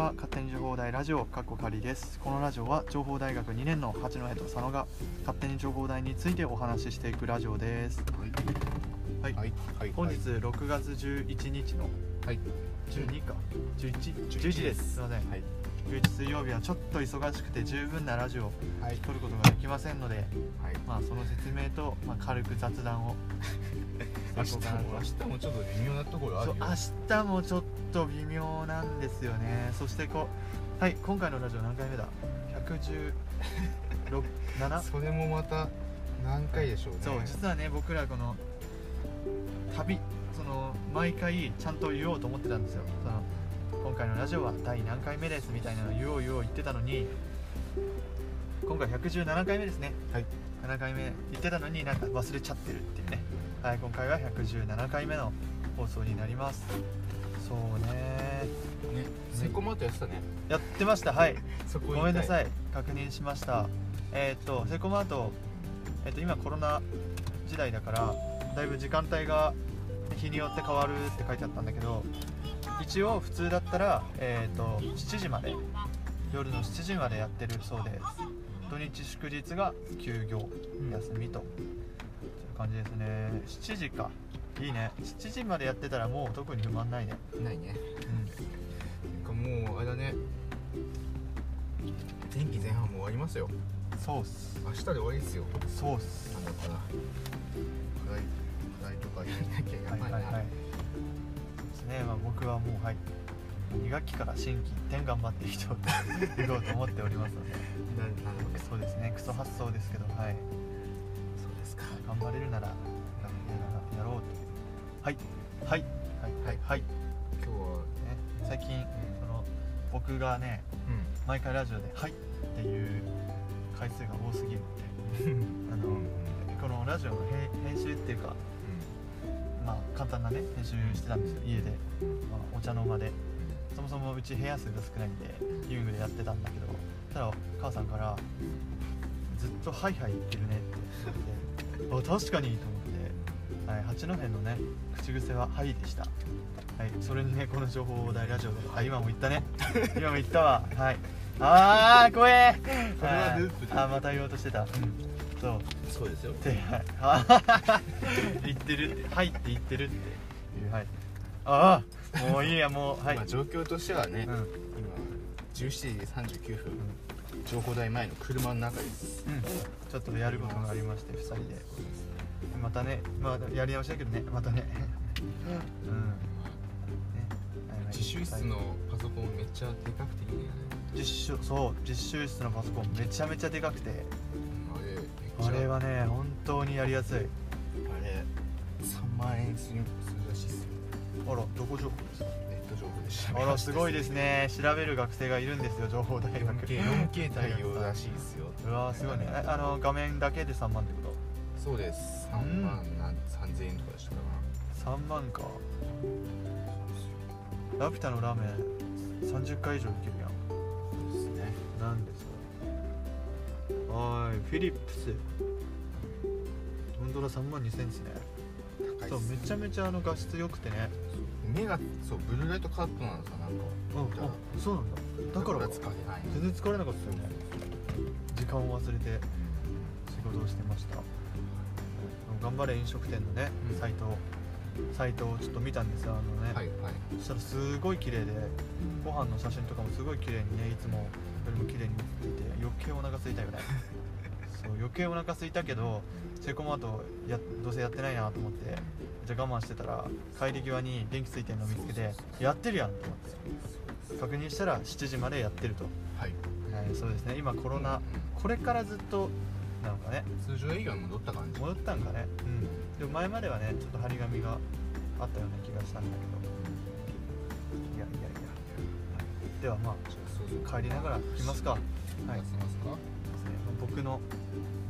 は勝手に情報大ラジオかっこ仮です。このラジオは情報大学2年の八戸と佐野が勝手に情報大についてお話ししていくラジオです。はい、はい。はい。本日6月11日のはい。12か。11?11 です。すいません。はい。11水曜日はちょっと忙しくて十分なラジオをはい。撮ることができませんのではい。まあその説明と、まあ、軽く雑談を。明日も明日もちょっと微妙なところあるよ。明日もちょっと微妙なんですよね。そしてこうはい今回のラジオ何回目だ？116?7? それもまた何回でしょうね。そう実はね僕らこの旅その毎回ちゃんと言おうと思ってたんですよ。その今回のラジオは第何回目ですみたいなの言おう言おう言ってたのに今回117回目ですね。はい。7回目言ってたのになんか忘れちゃってるっていうね。はい今回は117回目の放送になります。そうね。ねセコマートやってたね。やってました。はい。ごめんなさい。い確認しました。えーっとセコマート,、えーっと今コロナ時代だからだいぶ時間帯が日によって変わるって書いてあったんだけど一応普通だったら、えーっと7時まで夜の7時までやってるそうです土日祝日が休業休みと、そういう感じですね。7時か。いいね。7時までやってたらもう特に不満ないね。ないね。うん。なんかもうあれだね。前期前半も終わりますよ。そうっす。明日で終わりですよ。そうっす。なんだから。課題課題はい。ですね、まあ、僕はもうはい。2学期から新規一点頑張っていこういこうと思っておりますので。そうですね。クソ発想ですけどはい。そうですか。頑張れるなら頑張れるならやろうと。はい。はい。はい。はい。はい、ね、今日は最近その僕がねう毎回ラジオで「はい」っていう回数が多すぎるって。ん あのこのラジオの編編集っていうかまあ簡単なね編集してたんですよ。家で、まあ、お茶の間で。そもそもうち部屋数が少ないんでリビングでやってたんだけど。ただ母さんから「ずっとハイハイ言ってるね」って言って。あ確かにと思って、はい、八戸のね口癖は「はい」でした。はいそれにねこの情報大ラジオで。あ今も言ったね。今も言ったわ。はい。あー怖え。これはループで。あーまた言おうとしてた。うんそうそうですよ。ってはい。あ言ってるって。はいって言ってるって。いうはい。ああもういいやもうはい、まあ、状況としてはね、うん。今17時39分。情報台前の車の中です。うん、ちょっとやることがありまして2人で。またねまあやり直しだけどねまたね。うん。ね。はいはい。自習室のパソコンめっちゃでかくていいね。実習そう実習室のパソコンめちゃめちゃでかくて当にやりやすい。あれ3万円するらしいっすよ。あらどこ情報ですか？ネット情報で調べあました。らすごいですね。調べる学生がいるんですよ情報大学。4K, 4K 対応らしいですよ。うわーすごいね。えあの画面だけで3万ってこそうです。3万なん3000円とかでしたかと3万か。ラピュタのラーメン30回以上いけるやん。らそうですね。なんですか？はーいフィリップス本当だ3万2000ですねそう高いっすめちゃめちゃあの画質良くてね。目がそうブルーライトカットなんですかなんか。うんあそうなんだ。だからか疲れない。全然疲れなかったよね。時間を忘れて仕事をしてました。頑張れ飲食店のねうん。サイトサイトをちょっと見たんですよあのね、はいはい。そしたらすごい綺麗でご飯の写真とかもすごい綺麗にねいつもよりも綺麗に写っていて余計お腹空いたよね そう余計お腹空いたけどセコマートやどうせやってないなと思ってじゃあ我慢してたら帰り際に電気ついてるの見つけてやってるやんと思って。確認したら7時までやってると。はい。はい、そうですね。今コロナうんこれからずっとなのかね。通常営業に戻った感じ。戻ったんかね。うん。でも前まではねちょっと張り紙があったような気がしたんだけど。いやいやいや。ではまあ帰りながら行きますか。はい。出せますかですね僕の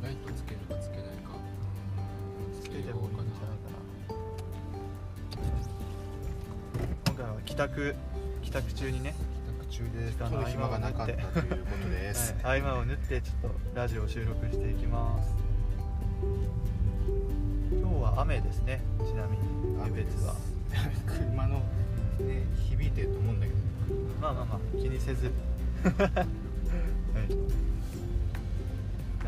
ライトつけるかつけないか。つけてもいいんじゃないかな。今回は帰宅帰宅中にね、帰宅中で時間の撮る暇がなかったということです、はい、合間を縫ってちょっとラジオを収録していきます。今日は雨ですね。ちなみに江別は。車のね響いてると思うんだけど。まあまあまあ気にせず。はいい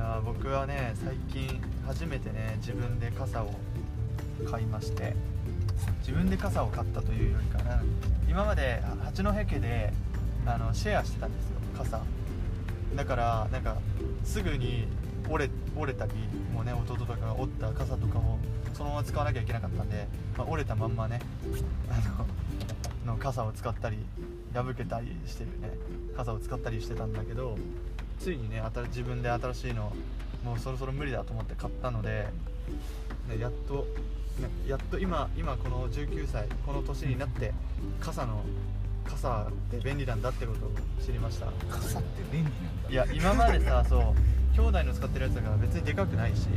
や僕はね最近初めてね自分で傘を買いまして自分で傘を買ったというよりかな今まで八戸家であのシェアしてたんですよ傘。だからなんかすぐに折れ折れたりもうね弟とかが折った傘とかをそのまま使わなきゃいけなかったんで、まあ折れたまんまねあのの傘を使ったり破けたりしてるね傘を使ったりしてたんだけどついにね新自分で新しいのもうそろそろ無理だと思って買ったので、ね、やっと、ね、やっと今今この19歳この年になって傘の傘って便利なんだってことを知りました。傘って便利なんだ。いや今までさ そう兄弟の使ってるやつだから別にでかくないし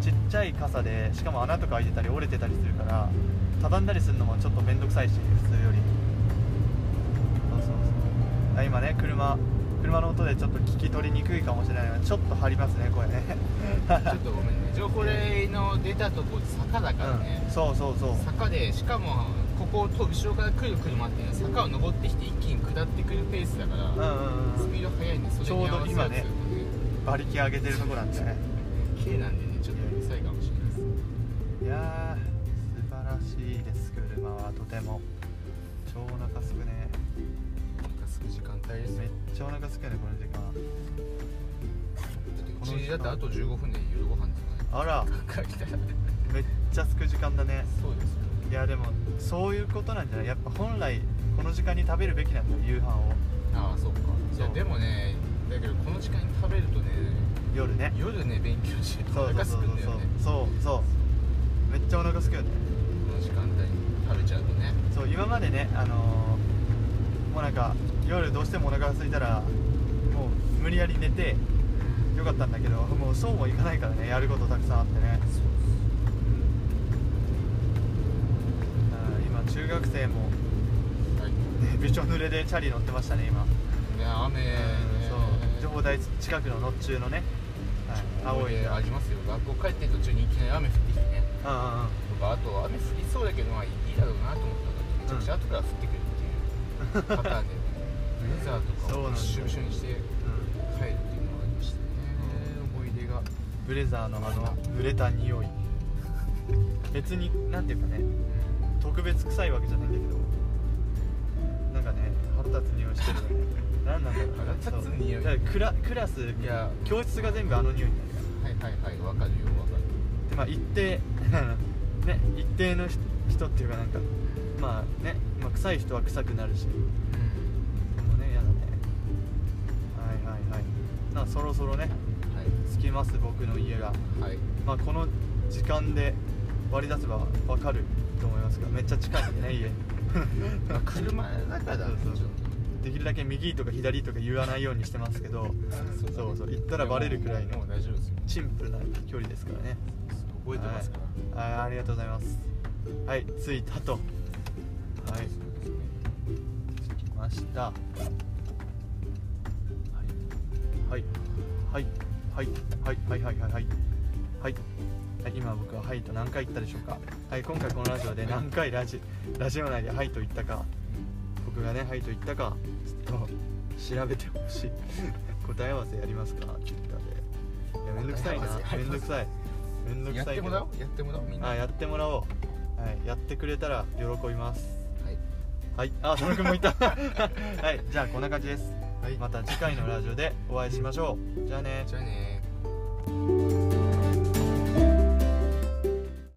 ちっちゃい傘でしかも穴とか開いてたり折れてたりするから畳んだりするのもちょっと面倒くさいし普通より。そうそうそう。あ今ね車車の音でちょっと聞き取りにくいかもしれないのでちょっと張りますねこれねちょっとごめんね。情報例の出たとこ坂だからね。うん、、そうそうそう。坂でしかもここをと後ろから来る車っていうのは坂を登ってきて一気に下ってくるペースだから、スピード速いんでそれに合わせようとするとね馬力上げてるとこなんでね。軽なんでねちょっとうるさいかもしれないです。いやー素晴らしいです車は。とても。超お腹すくねすぐ時間帯ですめっよちゃお腹すくねこの時間。うちだってあと15分で夜ご飯ですあらから来たら。めっちゃすく時間だね。そうですよ。いやでもそういうことなんじゃない？やっぱ本来この時間に食べるべきなんだよ夕飯を。ああそうか。いそう。やでもねだけどこの時間に食べるとね夜ね。夜ね勉強してるとお腹すそうそうそうくんだよねそうそう。めっちゃお腹すくよね。この時間帯に食べちゃうとね。そう今までねあのーもうなんか夜どうしてもお腹が空いたらもう無理やり寝てよかったんだけどもうそうもいかないからねやることたくさんあってね。今中学生も、はい。ね、びちょ濡れでチャリ乗ってましたね今。ね雨ね。そう。情報台近くの乗っ中のね、はい、青いでありますよ。学校帰ってる途中にいきなり雨降ってきてね。うんうんうん。とかあと雨降りそうだけどまあいいだろうなと思ったらめちゃくちゃ後から降ってくる。うパターンでブレザーとかをそうなんだよびしょびしょにして帰るっていうのがありましたね。思い出がブレザーのあの濡れた匂い。別になんていうかね特別臭いわけじゃないんだけどなんかね腹立つ匂いしてるよね何なんだろうね。腹立つ匂い。だクラクラスいや。教室が全部あの匂いになる。からはいはいはいわかるよわかる。でまあ一定 ね一定の人っていうかなんかまあね、まあ、臭い人は臭くなるし。でもねやだね。はいはいはい。まあそろそろねはい。着きます僕の家が。はい。まあこの時間で割り出せばわかると思いますがめっちゃ近いんでね家。まあ車の中だそうそう。できるだけ右とか左とか言わないようにしてますけどとそうそう。言ったらバレるくらいのもう大丈夫ですよ。シンプルな距離ですからね。覚えてますから。はい、はい、ありがとうございます。はい着いたとはい。着きました。はい。はい。はい。はい。はい。はい。はい。はい。はい。はい。今僕は「はい」と何回言ったでしょうか。はい。今回このラジオで何回ラジラジオ内で「はい」と言ったか僕がね「はい」と言ったかちょっと調べてほしい。答え合わせやりますか Twitter で。いやめんどくさいな。めんどくさい。めんどくやっさいけど。てもらおう？やってもらおうみんな。あやってもらおう。はい。やってくれたら喜びます。はいはい。あ佐野くんもいた。はい。じゃあこんな感じです、はい、また次回のラジオでお会いしましょう。じゃあね。じゃあね